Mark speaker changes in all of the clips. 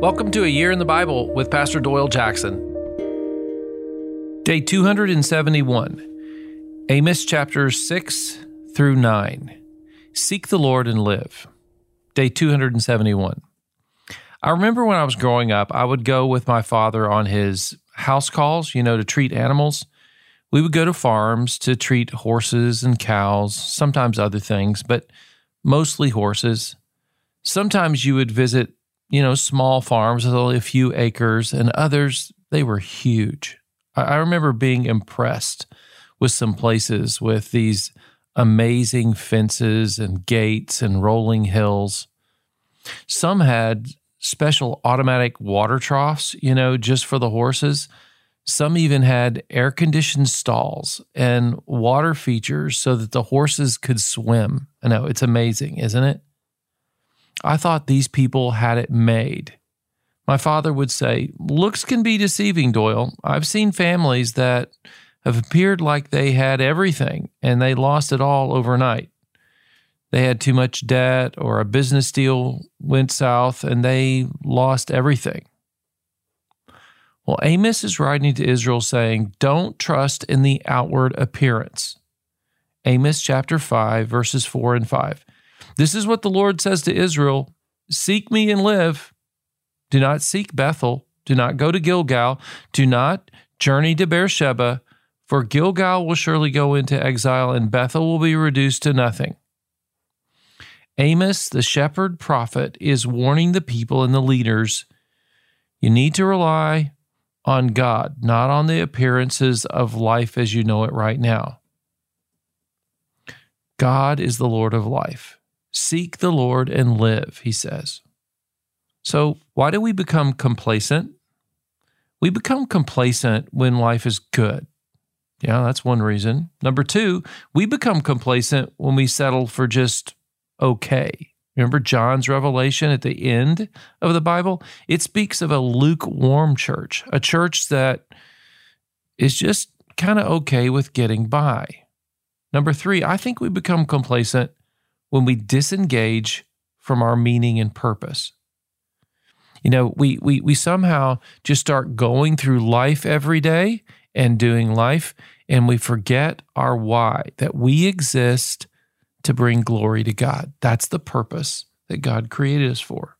Speaker 1: Welcome to A Year in the Bible with Pastor Doyle Jackson. Day 271, Amos chapters 6 through 9. Seek the Lord and live. Day 271. I remember when I was growing up, I would go with my father on his house calls, you know, to treat animals. We would go to farms to treat horses and cows, sometimes other things, but mostly horses. Sometimes you would visit, you know, small farms with only a few acres, and others, they were huge. I, remember being impressed with some places with these amazing fences and gates and rolling hills. Some had special automatic water troughs, you know, just for the horses. Some even had air conditioned stalls and water features so that the horses could swim. I know it's amazing, isn't it? I thought these people had it made. My father would say, Looks can be deceiving, Doyle. I've seen families that have appeared like they had everything and they lost it all overnight they had too much debt or a business deal went south and they lost everything. Well, Amos is writing to Israel saying, Don't trust in the outward appearance. Amos chapter 5, verses 4 and 5. This is what the Lord says to Israel Seek me and live. Do not seek Bethel. Do not go to Gilgal. Do not journey to Beersheba, for Gilgal will surely go into exile and Bethel will be reduced to nothing. Amos, the shepherd prophet, is warning the people and the leaders you need to rely on God, not on the appearances of life as you know it right now. God is the Lord of life. Seek the Lord and live, he says. So, why do we become complacent? We become complacent when life is good. Yeah, that's one reason. Number two, we become complacent when we settle for just okay. Remember John's revelation at the end of the Bible? It speaks of a lukewarm church, a church that is just kind of okay with getting by. Number three, I think we become complacent when we disengage from our meaning and purpose. You know, we, we, we somehow just start going through life every day and doing life, and we forget our why, that we exist to bring glory to God. That's the purpose that God created us for.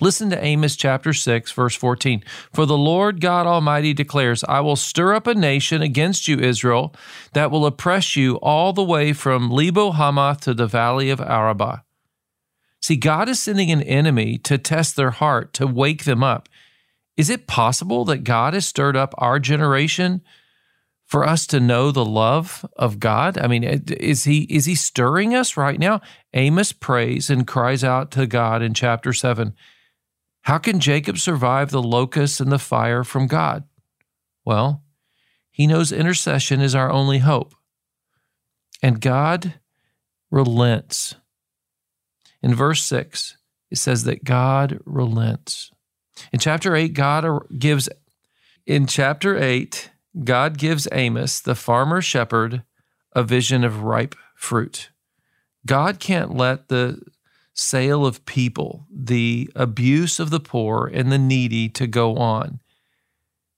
Speaker 1: Listen to Amos chapter 6, verse 14. For the Lord God Almighty declares, I will stir up a nation against you, Israel, that will oppress you all the way from Lebo Hamath to the valley of Arabah. See, God is sending an enemy to test their heart, to wake them up. Is it possible that God has stirred up our generation for us to know the love of God? I mean, is he is he stirring us right now? Amos prays and cries out to God in chapter 7. How can Jacob survive the locusts and the fire from God? Well, he knows intercession is our only hope. And God relents. In verse 6, it says that God relents. In chapter 8, God gives, in chapter 8, God gives Amos, the farmer shepherd, a vision of ripe fruit. God can't let the sale of people, the abuse of the poor and the needy to go on.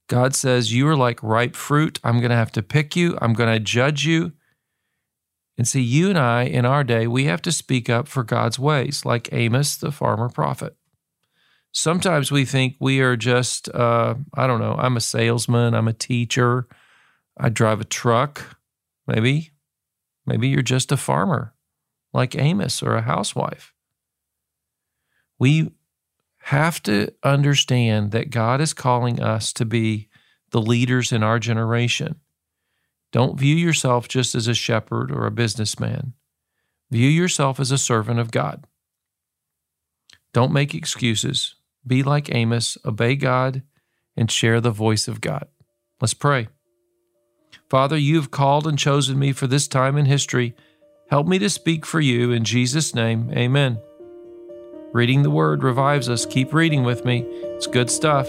Speaker 1: God says, You are like ripe fruit. I'm going to have to pick you, I'm going to judge you. And see, you and I, in our day, we have to speak up for God's ways, like Amos, the farmer prophet sometimes we think we are just, uh, I don't know, I'm a salesman, I'm a teacher, I drive a truck. Maybe, maybe you're just a farmer like Amos or a housewife. We have to understand that God is calling us to be the leaders in our generation. Don't view yourself just as a shepherd or a businessman. View yourself as a servant of God. Don't make excuses. Be like Amos, obey God, and share the voice of God. Let's pray. Father, you have called and chosen me for this time in history. Help me to speak for you. In Jesus' name, amen. Reading the word revives us. Keep reading with me. It's good stuff.